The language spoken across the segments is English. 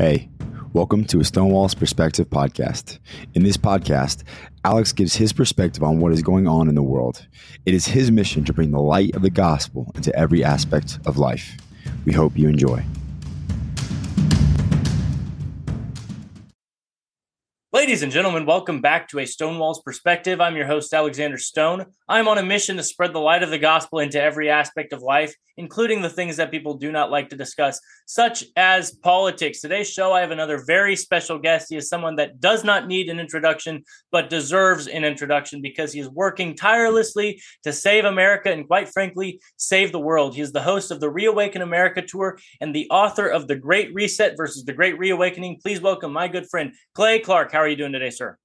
Hey, welcome to a Stonewall's Perspective podcast. In this podcast, Alex gives his perspective on what is going on in the world. It is his mission to bring the light of the gospel into every aspect of life. We hope you enjoy. Ladies and gentlemen, welcome back to a Stonewall's Perspective. I'm your host, Alexander Stone. I'm on a mission to spread the light of the gospel into every aspect of life, including the things that people do not like to discuss, such as politics. Today's show, I have another very special guest. He is someone that does not need an introduction, but deserves an introduction because he is working tirelessly to save America and, quite frankly, save the world. He is the host of the Reawaken America Tour and the author of The Great Reset versus The Great Reawakening. Please welcome my good friend, Clay Clark. How are you doing today, sir?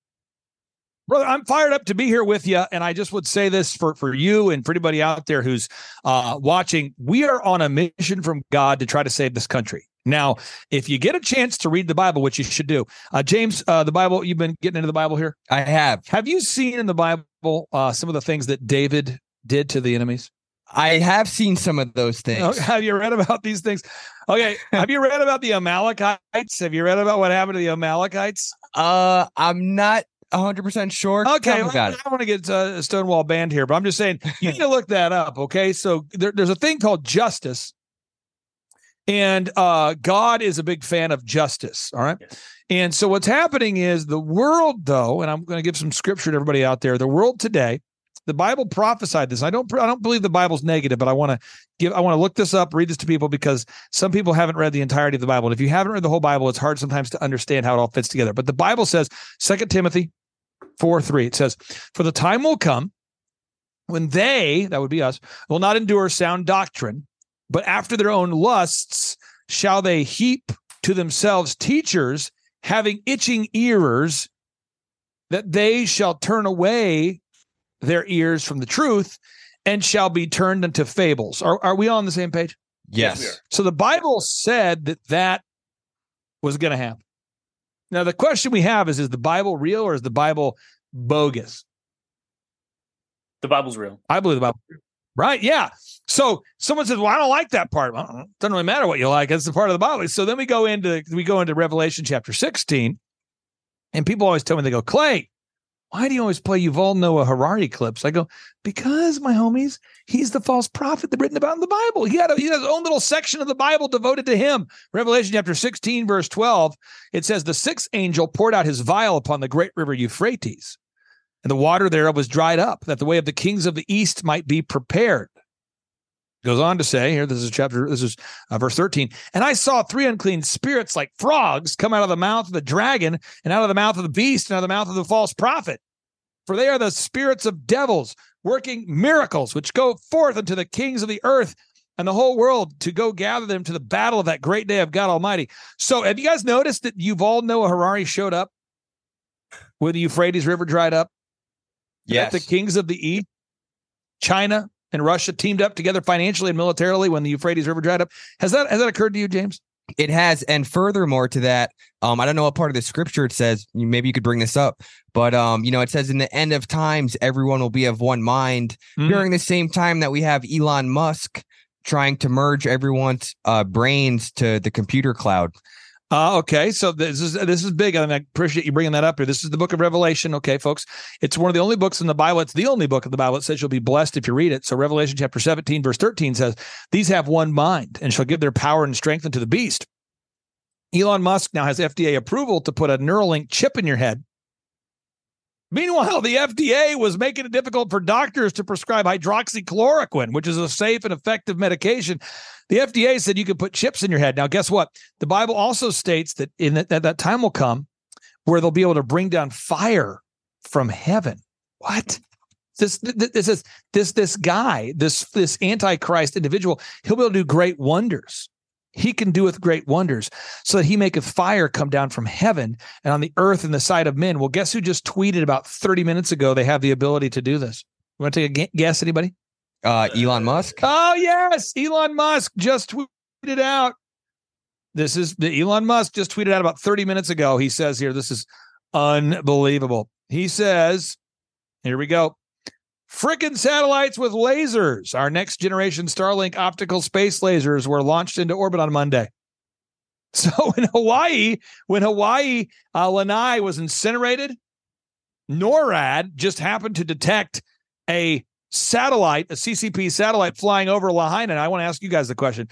brother i'm fired up to be here with you and i just would say this for for you and for anybody out there who's uh watching we are on a mission from god to try to save this country now if you get a chance to read the bible which you should do uh james uh the bible you've been getting into the bible here I have. have you seen in the bible uh some of the things that david did to the enemies I have seen some of those things. Oh, have you read about these things okay have you read about the amalekites have you read about what happened to the amalekites Uh, I'm not 100% sure. Okay, well, about I don't want to get uh, Stonewall banned here, but I'm just saying you need to look that up. Okay, so there, there's a thing called justice, and uh, God is a big fan of justice. All right, Yes. and so what's happening is the world, though, and I'm going to give some scripture to everybody out there. The world today, the Bible prophesied this. I don't, I don't believe the Bible's negative, but I want to give, I want to look this up, read this to people because some people haven't read the entirety of the Bible. And if you haven't read the whole Bible, it's hard sometimes to understand how it all fits together. But the Bible says, Second Timothy 4 3, it says, For the time will come when they, that would be us, will not endure sound doctrine, but after their own lusts shall they heap to themselves teachers having itching ears, that they shall turn away their ears from the truth and shall be turned into fables. Are, are we on the same page? Yes, Yes. So the Bible said that that was going to happen. Now the question we have is: Is the Bible real or is the Bible bogus? The Bible's real. I believe the Bible, right? Yeah. So someone says, "Well, I don't like that part." Well, it doesn't really matter what you like; it's the part of the Bible. So then we go into we go into Revelation chapter sixteen, and people always tell me they go, "Clay, why do you always play Yuval Noah Harari clips?" I go, "Because my homies, he's the false prophet that written about in the Bible. He had a, he has his own little section of the Bible devoted to him." Revelation chapter sixteen, verse twelve, it says, "The sixth angel poured out his vial upon the great river Euphrates." and the water thereof was dried up, that the way of the kings of the east might be prepared. Goes on to say here, this is chapter, this is uh, verse 13. And I saw three unclean spirits like frogs come out of the mouth of the dragon and out of the mouth of the beast and out of the mouth of the false prophet. For they are the spirits of devils working miracles, which go forth unto the kings of the earth and the whole world to go gather them to the battle of that great day of God Almighty. So have you guys noticed that Yuval Noah Harari showed up when the Euphrates River dried up? Yes. that the kings of the east, China and Russia, teamed up together financially and militarily when the Euphrates River dried up. Has that has that occurred to you, James? It has, and furthermore to that, um, I don't know what part of the scripture it says. Maybe you could bring this up, but um, you know, it says in the end of times, everyone will be of one mind. Mhm. During the same time that we have Elon Musk trying to merge everyone's uh, brains to the computer cloud. Uh, okay, so this is this is big, and I appreciate you bringing that up here. This is the book of Revelation. Okay, folks, it's one of the only books in the Bible. It's the only book in the Bible that says you'll be blessed if you read it. So Revelation chapter seventeen, verse thirteen says, "These have one mind, and shall give their power and strength unto the beast." Elon Musk now has FDA approval to put a Neuralink chip in your head. Meanwhile, the FDA was making it difficult for doctors to prescribe hydroxychloroquine, which is a safe and effective medication. The FDA said you could put chips in your head. Now, guess what? The Bible also states that in that, that, that time will come where they'll be able to bring down fire from heaven. What? This this is this this guy, this this antichrist individual, he'll be able to do great wonders. He can doeth great wonders, so that he maketh fire come down from heaven and on the earth in the sight of men. Well, guess who just tweeted about 30 minutes ago they have the ability to do this? You want to take a guess, anybody? Uh, Elon Musk. Oh yes, Elon Musk just tweeted out. This is the Elon Musk just tweeted out about 30 minutes ago. He says here, this is unbelievable. He says, here we go. Frickin' satellites with lasers. Our next generation Starlink optical space lasers were launched into orbit on Monday. So in Hawaii, when Hawaii uh, Lahaina was incinerated, NORAD just happened to detect a satellite, a CCP satellite flying over Lahaina. And I want to ask you guys the question.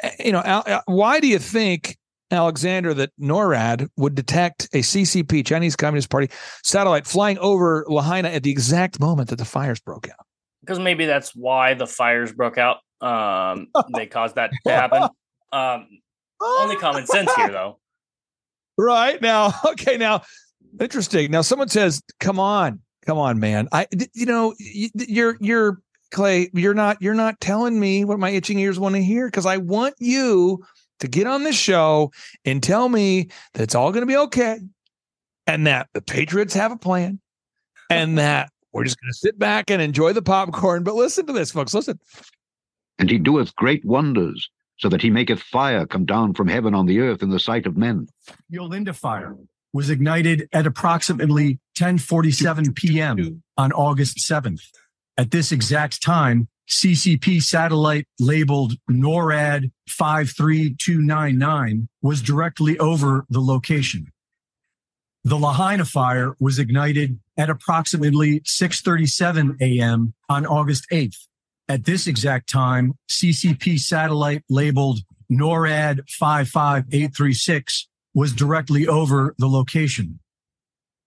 Eh, you know, why do you think Alexander that NORAD would detect a CCP, Chinese Communist Party satellite flying over Lahaina at the exact moment that the fires broke out? Because maybe that's why the fires broke out. Um, they caused that to happen. Um, only common sense here, though. Right now, okay, now interesting. Now, someone says, "Come on, come on, man! I, you know, you're you're Clay. You're not you're not telling me what my itching ears want to hear because I want you to get on this show and tell me that it's all going to be okay, and that the Patriots have a plan, and that we're just going to sit back and enjoy the popcorn. But listen to this, folks. Listen. And he doeth great wonders so that he maketh fire come down from heaven on the earth in the sight of men. The Olinda fire was ignited at approximately 10:47 p.m. on August 7th. At this exact time, CCP satellite labeled NORAD 53299 was directly over the location. The Lahaina fire was ignited at approximately 6:37 a.m. on August 8th. At this exact time, CCP satellite labeled NORAD 55836 was directly over the location.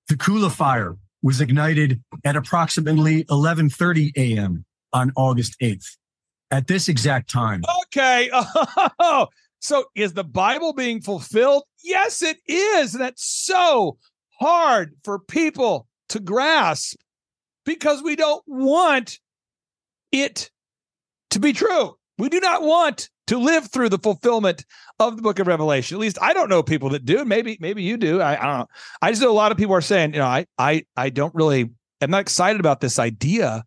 The Kula fire was ignited at approximately 11:30 a.m. on August 8th. At this exact time. Okay. Oh, so is the Bible being fulfilled? Yes, it is. And that's so hard for people to grasp because we don't want it to be true. We do not want to live through the fulfillment of the book of Revelation. At least I don't know people that do. Maybe, maybe you do. I, I don't know. I just know a lot of people are saying, you know, I, I, I don't really, I'm not excited about this idea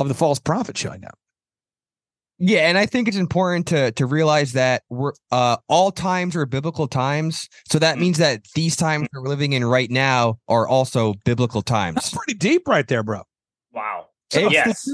of the false prophet showing up. Yeah, and I think it's important to to realize that we're uh, all times are biblical times. So that means that these times we're living in right now are also biblical times. That's pretty deep, right there, bro. Wow. So, yes.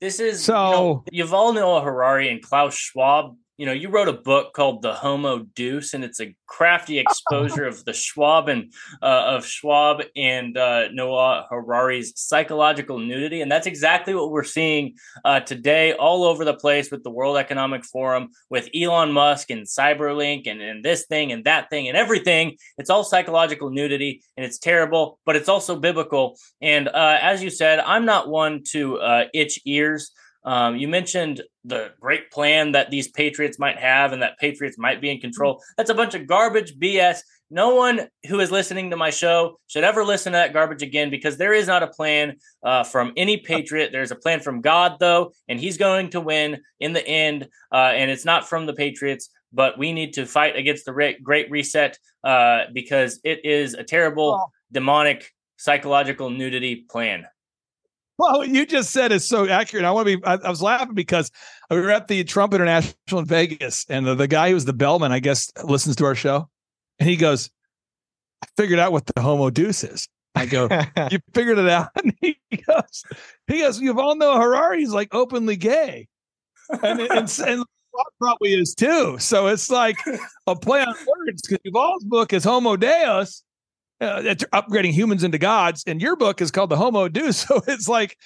This is so you know, Yuval Noah Harari and Klaus Schwab you know, you wrote a book called The Homo Deuce, and it's a crafty exposure of the Schwab and uh, of Schwab and uh, Noah Harari's psychological nudity, and that's exactly what we're seeing uh, today all over the place with the World Economic Forum, with Elon Musk and Cyberlink, and, and this thing and that thing and everything. It's all psychological nudity, and it's terrible, but it's also biblical. And uh, as you said, I'm not one to uh, itch ears. Um, you mentioned the great plan that these Patriots might have and that Patriots might be in control. That's a bunch of garbage BS. No one who is listening to my show should ever listen to that garbage again because there is not a plan uh, from any Patriot. There's a plan from God, though, and He's going to win in the end. Uh, and it's not from the Patriots, but we need to fight against the Great Reset uh, because it is a terrible, demonic, psychological nudity plan. Well, what you just said is so accurate. I want to be. I, I, was laughing because we were at the Trump International in Vegas, and the, the guy who's the bellman, I guess, listens to our show, and he goes, "I figured out what the Homo Deuce is." I go, "You figured it out?" And he goes, "He goes, Yuval Noah Harari's like openly gay, and and, and probably is too. So it's like a play on words because Yuval's book is Homo Deus." Uh, upgrading humans into gods, and your book is called the Homo Deus, so it's like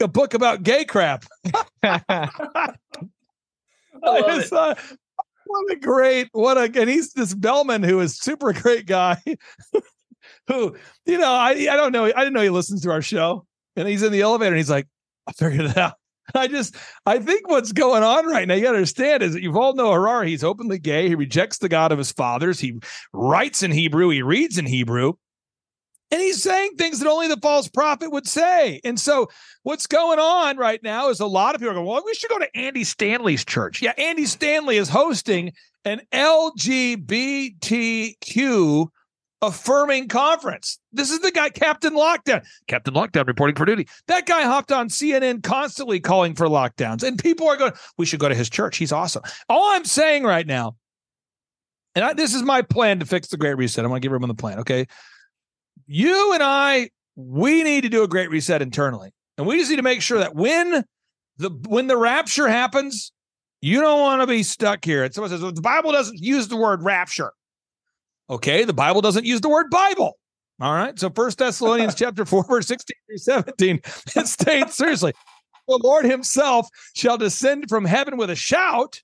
a book about gay crap. it's, uh, what a great what a and he's this Bellman who is super great guy. who you know I I don't know I didn't know he listens to our show, and he's in the elevator and he's like I figured it out. I just, I think what's going on right now, you understand is that Yuval Noah Harari. He's openly gay. He rejects the God of his fathers. He writes in Hebrew. He reads in Hebrew. And he's saying things that only the false prophet would say. And so, what's going on right now is a lot of people are going, Well, we should go to Andy Stanley's church. Yeah, Andy Stanley is hosting an LGBTQ affirming conference. This is the guy, Captain Lockdown. Captain Lockdown reporting for duty. That guy hopped on CNN constantly calling for lockdowns. And people are going, we should go to his church. He's awesome. All I'm saying right now, and I, this is my plan to fix the Great Reset. I'm going to give everyone the plan. Okay. You and I, we need to do a Great Reset internally. And we just need to make sure that when the when the rapture happens, You don't want to be stuck here. And someone says, well, the Bible doesn't use the word rapture. Okay, the Bible doesn't use the word Bible. All right. So First Thessalonians chapter 4, verse 16 through 17, it states seriously, the Lord himself shall descend from heaven with a shout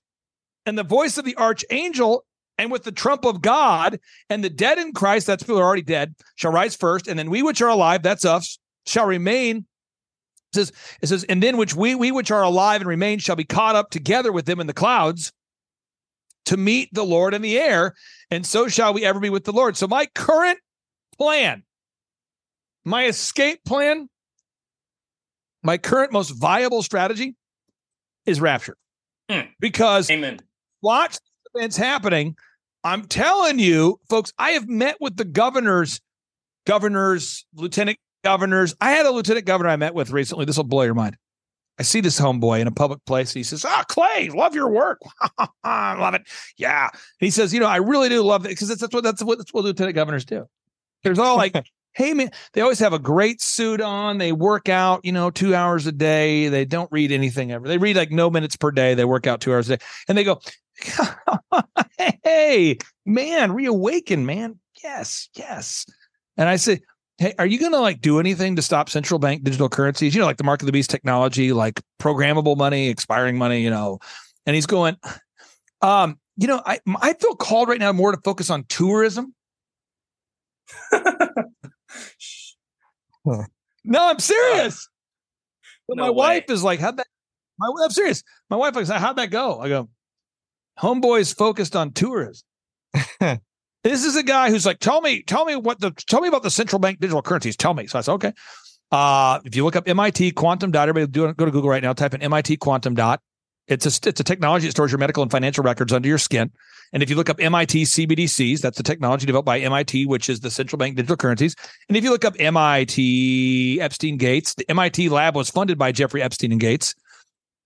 and the voice of the archangel and with the trump of God, and the dead in Christ, that's people who are already dead, shall rise first, and then we which are alive, that's us, shall remain. It says, it says, and then which we we which are alive and remain shall be caught up together with them in the clouds to meet the Lord in the air, and so shall we ever be with the Lord. So my current plan, my escape plan, my current most viable strategy is rapture. Hmm. Because Amen. watch events happening. I'm telling you, folks, I have met with the governors, governors, lieutenant governors. I had a lieutenant governor I met with recently. This will blow your mind. I see this homeboy in a public place. He says, Ah, Clay, love your work. I love it. Yeah. he says, You know, I really do love it because that's, that's what that's what that's what lieutenant governors do. There's all like, hey man, they always have a great suit on. They work out, you know, two hours a day. They don't read anything ever. They read like no minutes per day. They work out two hours a day. And they go, Hey, man, reawaken, man. Yes, yes. And I say, Hey, are you going to like do anything to stop central bank digital currencies? You know, like the mark of the beast technology, like programmable money, expiring money, you know. And he's going, um, you know, I I feel called right now more to focus on tourism. No, I'm serious. But No my way. wife is like, how'd that? My, I'm serious. My wife is like, how'd that go? I go, homeboy's focused on tourism. this is a guy who's like, tell me, tell me what the, tell me about the central bank digital currencies. Tell me. So I said, okay. Uh, if you look up MIT quantum dot, everybody do go to Google right now, type in MIT quantum dot. It's a it's a technology that stores your medical and financial records under your skin. And if you look up MIT CBDCs, that's the technology developed by MIT, which is the central bank digital currencies. And if you look up MIT Epstein Gates, the MIT lab was funded by Jeffrey Epstein and Gates.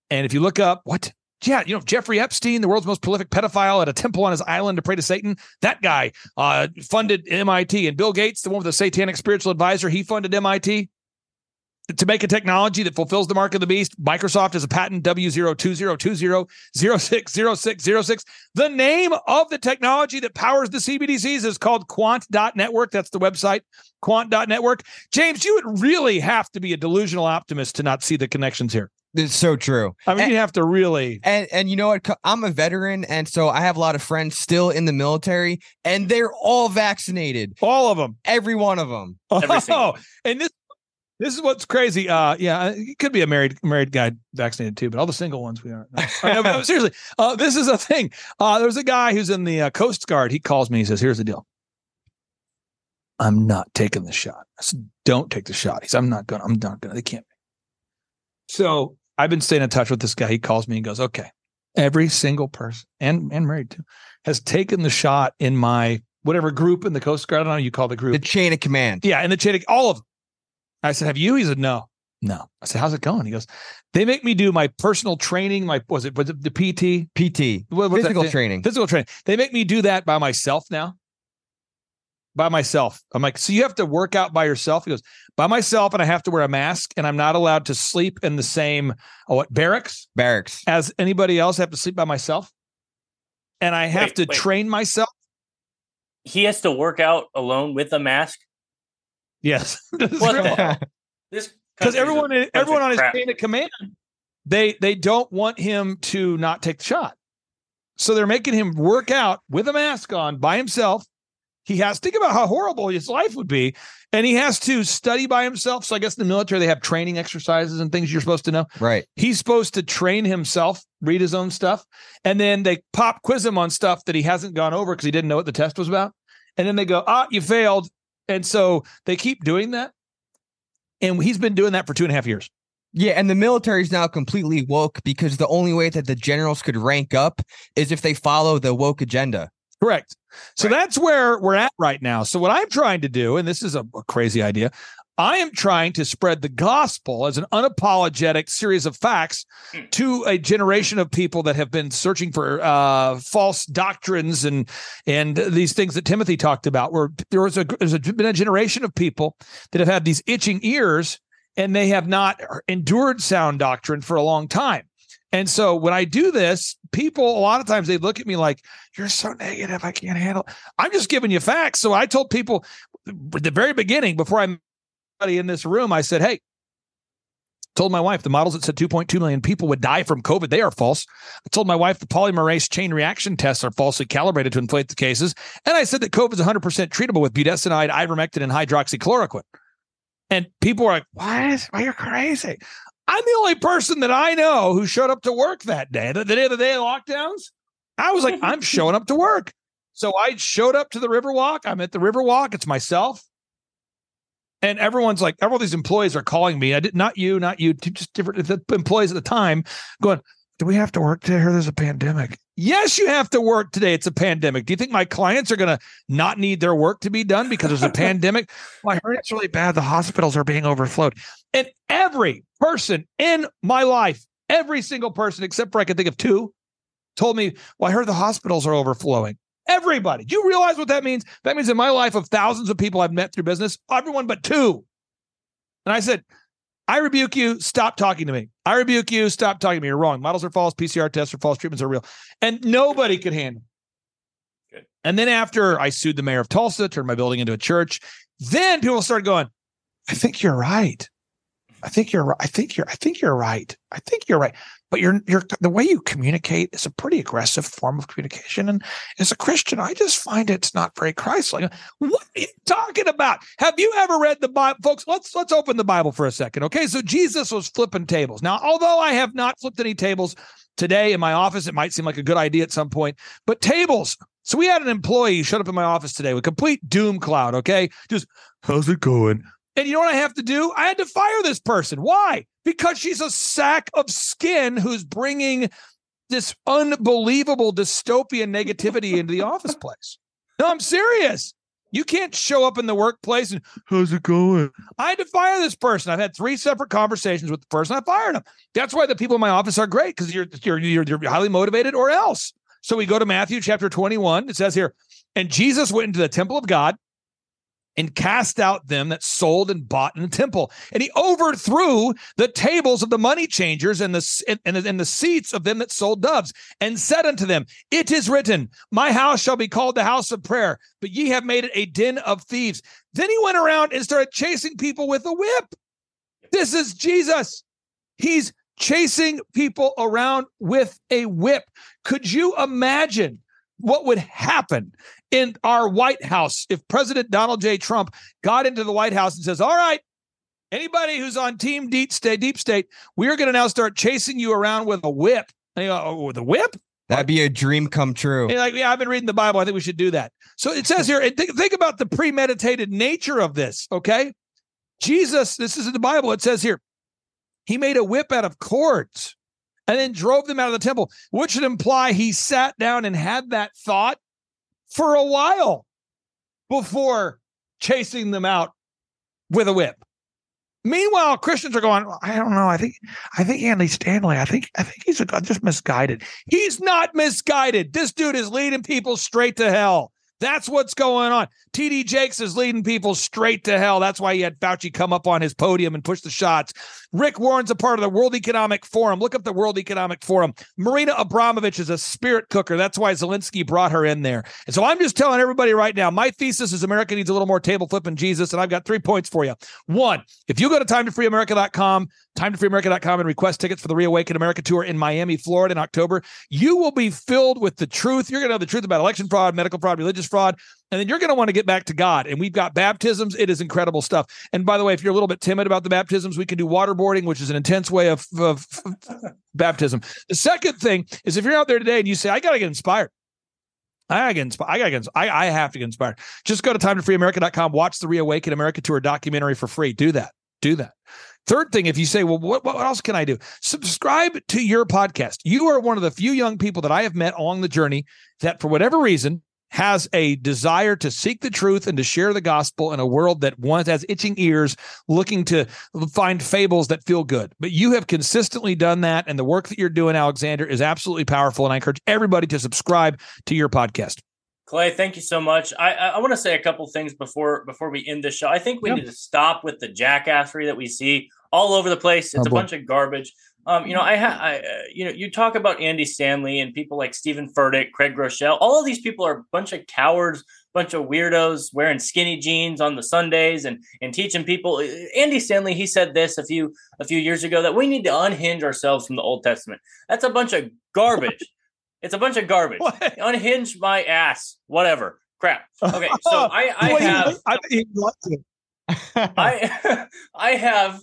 And if you look up what, yeah, you know, Jeffrey Epstein, the world's most prolific pedophile at a temple on his island to pray to Satan, that guy uh, funded MIT. And Bill Gates, the one with the satanic spiritual advisor, he funded MIT to make a technology that fulfills the mark of the beast. Microsoft has a patent WO2020060606. The name of the technology that powers the CBDCs is called quant.network. That's the website, quant.network. James, you would really have to be a delusional optimist to not see the connections here. It's so true. I mean, And- you have to really. And and you know what? I'm a veteran, and so I have a lot of friends still in the military, and they're all vaccinated. All of them. Every one of them. Every single Oh, one. and this this is what's crazy. Uh, yeah, it could be a married married guy vaccinated too, but all the single ones we aren't. No, no, no, seriously, uh, this is a thing. Uh, there's a guy who's in the uh, Coast Guard. He calls me. He says, "Here's the deal. I'm not taking the shot." I said, "Don't take the shot." He says, "I'm not gonna. I'm not gonna. They can't." So I've been staying in touch with this guy. He calls me and goes, "Okay, every single person and and married too has taken the shot in my whatever group in the Coast Guard. I don't know you call the group. The chain of command. Yeah, and the chain, of all of them. I said, "Have you?" He said, "No, no." I said, "How's it going?" He goes, "They make me do my personal training. My was it was it the PT PT. What- Physical training. physical training? They make me do that by myself now. By myself. I'm like, so you have to work out by yourself. He goes, by myself, and I have to wear a mask, and I'm not allowed to sleep in the same oh, what barracks Barracks. as anybody else. I have to sleep by myself, and I have Wait, to wait. train myself. He has to work out alone with a mask. Yes, What the? This because country's a everyone everyone on his crap. chain of command they they don't want him to not take the shot so they're making him work out with a mask on by himself he has think about how horrible his life would be. And he has to study by himself. So i guess in the military they have training exercises and things you're supposed to know. Right. he's supposed to train himself read his own stuff. And then they pop quiz him on stuff that he hasn't gone over because he didn't know what the test was about. And then they go ah you failed. And so they keep doing that. And he's been doing that for two and a half years. Yeah, and the military is now completely woke because the only way that the generals could rank up is if they follow the woke agenda. Correct. So Right. that's where we're at right now. So what I'm trying to do, and this is a, a crazy idea, I am trying to spread the gospel as an unapologetic series of facts Hmm. to a generation of people that have been searching for uh, false doctrines and and these things that Timothy talked about. Where there was a there's a, been a generation of people that have had these itching ears and they have not endured sound doctrine for a long time. And so when I do this, people a lot of times they look at me like, "You're so negative. I can't handle." It. I'm just giving you facts. So I told people at the very beginning, before I met anybody in this room, I said, "Hey." Told my wife the models that said 2.2 million people would die from COVID, they are false. I told my wife the polymerase chain reaction tests are falsely calibrated to inflate the cases. And I said that COVID is 100% treatable with budesonide, ivermectin, and hydroxychloroquine. And people were like, what? Why are you're crazy. I'm the only person that I know who showed up to work that day. The, the day of the day of lockdowns, I was like, I'm showing up to work. So I showed up to the Riverwalk. I'm at the Riverwalk. It's myself. And everyone's like, all these employees are calling me. I did not you, not you, just different employees at the time going, do we have to work? Here, there's a pandemic. Yes, you have to work today. It's a pandemic. Do you think my clients are going to not need their work to be done because there's a pandemic? Well, I heard it's really bad. The hospitals are being overflowed. And every person in my life, every single person, except for I can think of two, told me, Well, I heard the hospitals are overflowing. Everybody. Do you realize what that means? That means in my life of thousands of people I've met through business, everyone but two. And I said, I rebuke you. Stop talking to me. I rebuke you. Stop talking to me. You're wrong. Models are false. PCR tests are false. Treatments are real. And nobody could handle. And then after I sued the mayor of Tulsa, turned my building into a church, then people started going, I think you're right. I think you're right. I think you're I think you're right. I think you're right. But you're you're the way you communicate is a pretty aggressive form of communication. And as a Christian, I just find it's not very Christ-like. What are you talking about? Have you ever read the Bible? Folks, let's let's open the Bible for a second. Okay. So Jesus was flipping tables. Now, although I have not flipped any tables today in my office, it might seem like a good idea at some point, but tables. So we had an employee showed up in my office today with complete doom cloud. Okay. Just how's it going? And you know what I have to do? I had to fire this person. Why? Because she's a sack of skin who's bringing this unbelievable dystopian negativity into the office place. No, I'm serious. You can't show up in the workplace and how's it going? I had to fire this person. I've had three separate conversations with the person. I fired him. That's why the people in my office are great because you're, you're you're you're highly motivated or else. So we go to Matthew chapter 21. It says here, and Jesus went into the temple of God and cast out them that sold and bought in the temple. And he overthrew the tables of the money changers and the, and, and the seats of them that sold doves and said unto them, It is written, My house shall be called the house of prayer, but ye have made it a den of thieves. Then he went around and started chasing people with a whip. This is Jesus. He's chasing people around with a whip. Could you imagine what would happen in our White House if President Donald J. Trump got into the White House and says, All right, anybody who's on Team Deep State, Deep State, we are going to now start chasing you around with a whip. And you go, oh, with a whip? That'd be a dream come true. like, yeah, I've been reading the Bible. I think we should do that. So it says here, think, think about the premeditated nature of this. Okay. Jesus, this is in the Bible. It says here, he made a whip out of cords and then drove them out of the temple, which would imply he sat down and had that thought for a while before chasing them out with a whip. Meanwhile, Christians are going, I don't know. I think I think Andy Stanley, I think I think he's a, just misguided. He's not misguided. This dude is leading people straight to hell. That's what's going on. TD Jakes is leading people straight to hell. That's why he had Fauci come up on his podium and push the shots. Rick Warren's a part of the World Economic Forum. Look up the World Economic Forum. Marina Abramovich is a spirit cooker. That's why Zelensky brought her in there. And so I'm just telling everybody right now, my thesis is America needs a little more table flipping Jesus. And I've got three points for you. One, if you go to timetofreeamerica.com, timetofreeamerica.com and request tickets for the Reawaken America tour in Miami, Florida in October, you will be filled with the truth. You're going to know the truth about election fraud, medical fraud, religious fraud, and then you're going to want to get back to God. And we've got baptisms. It is incredible stuff. And by the way, if you're a little bit timid about the baptisms, we can do waterboarding, which is an intense way of, of baptism. The second thing is if you're out there today and you say, I got to get inspired. I gotta get inspired. I gotta get I, I have to get inspired. Just go to timetofreeamerica.com, watch the Reawaken America Tour documentary for free. Do that. Do that. Third thing, if you say, well, what, what else can I do? Subscribe to your podcast. You are one of the few young people that I have met along the journey that, for whatever reason, has a desire to seek the truth and to share the gospel in a world that once has itching ears looking to find fables that feel good. But you have consistently done that. And the work that you're doing, Alexander, is absolutely powerful. And I encourage everybody to subscribe to your podcast. Clay, thank you so much. I, I want to say a couple things before before we end the show. I think we yep. need to stop with the jackassery that we see all over the place. It's oh, a bunch of garbage. Um, you know, I, ha- I uh, you know, you talk about Andy Stanley and people like Steven Furtick, Craig Groeschel. All of these people are a bunch of cowards, bunch of weirdos wearing skinny jeans on the Sundays and and teaching people. Uh, Andy Stanley, he said this a few a few years ago that we need to unhinge ourselves from the Old Testament. That's a bunch of garbage. it's a bunch of garbage. What? Unhinge my ass, whatever. Crap. Okay, so I, I have I, he loves it. I I have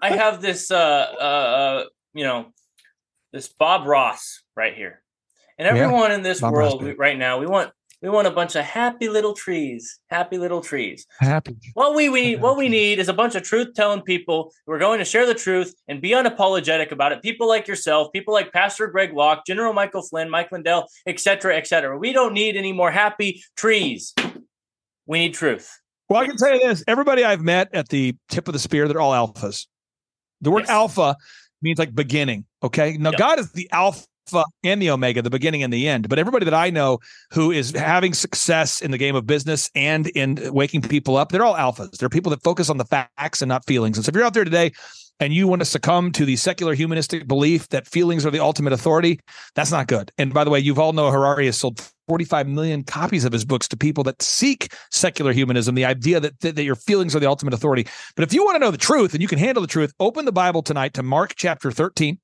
I have this uh, uh uh you know this Bob Ross right here, and Yeah, everyone in this Bob world we- right now we want we want a bunch of happy little trees, happy little trees. Happy. What we, we need, what we need is a bunch of truth telling people who are going to share the truth and be unapologetic about it. People like yourself, people like Pastor Greg Locke, General Michael Flynn, Mike Lindell, etc., etc. We don't need any more happy trees. We need truth. Well, I can tell you this: everybody I've met at the tip of the spear, they're all alphas. The word Yes. alpha means like beginning. Okay, now. God is the alpha and the omega, the beginning and the end. But everybody that I know who is having success in the game of business and in waking people up, they're all alphas. They're people that focus on the facts and not feelings. And so, if you're out there today and you want to succumb to the secular humanistic belief that feelings are the ultimate authority, that's not good. And by the way, Yuval Noah Harari has sold 45 million copies of his books to people that seek secular humanism, the idea that, that, that your feelings are the ultimate authority. But if you want to know the truth and you can handle the truth, open the Bible tonight to Mark chapter 13.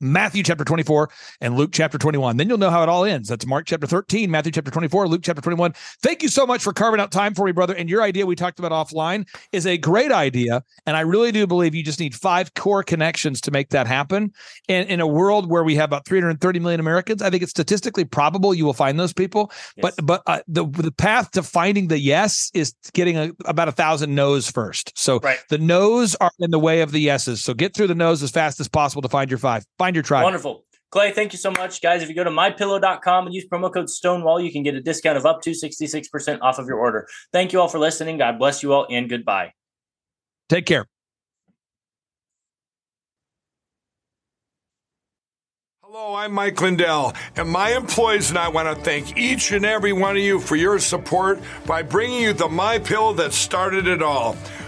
Matthew chapter 24 and Luke chapter 21. Then you'll know how it all ends. That's Mark chapter 13, Matthew chapter 24, Luke chapter 21. Thank you so much for carving out time for me, brother. And your idea we talked about offline is a great idea. And I really do believe you just need five core connections to make that happen. And in a world where we have about 330 million Americans, I think it's statistically probable you will find those people. Yes. But but uh, the the path to finding the yes is getting a, about a thousand no's first. So Right. the no's are in the way of the yeses. So get through the no's as fast as possible to find your five. Find your tribe. Wonderful. Clay, thank you so much. Guys, if you go to mypillow.com and use promo code Stonewall, you can get a discount of up to 66% off of your order. Thank you all for listening. God bless you all and goodbye. Take care. Hello, I'm Mike Lindell, and my employees and I want to thank each and every one of you for your support by bringing you the My Pillow that started it all.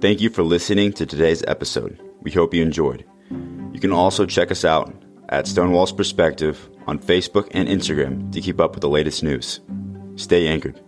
Thank you for listening to today's episode. We hope you enjoyed. You can also check us out at Stonewall's Perspective on Facebook and Instagram to keep up with the latest news. Stay anchored.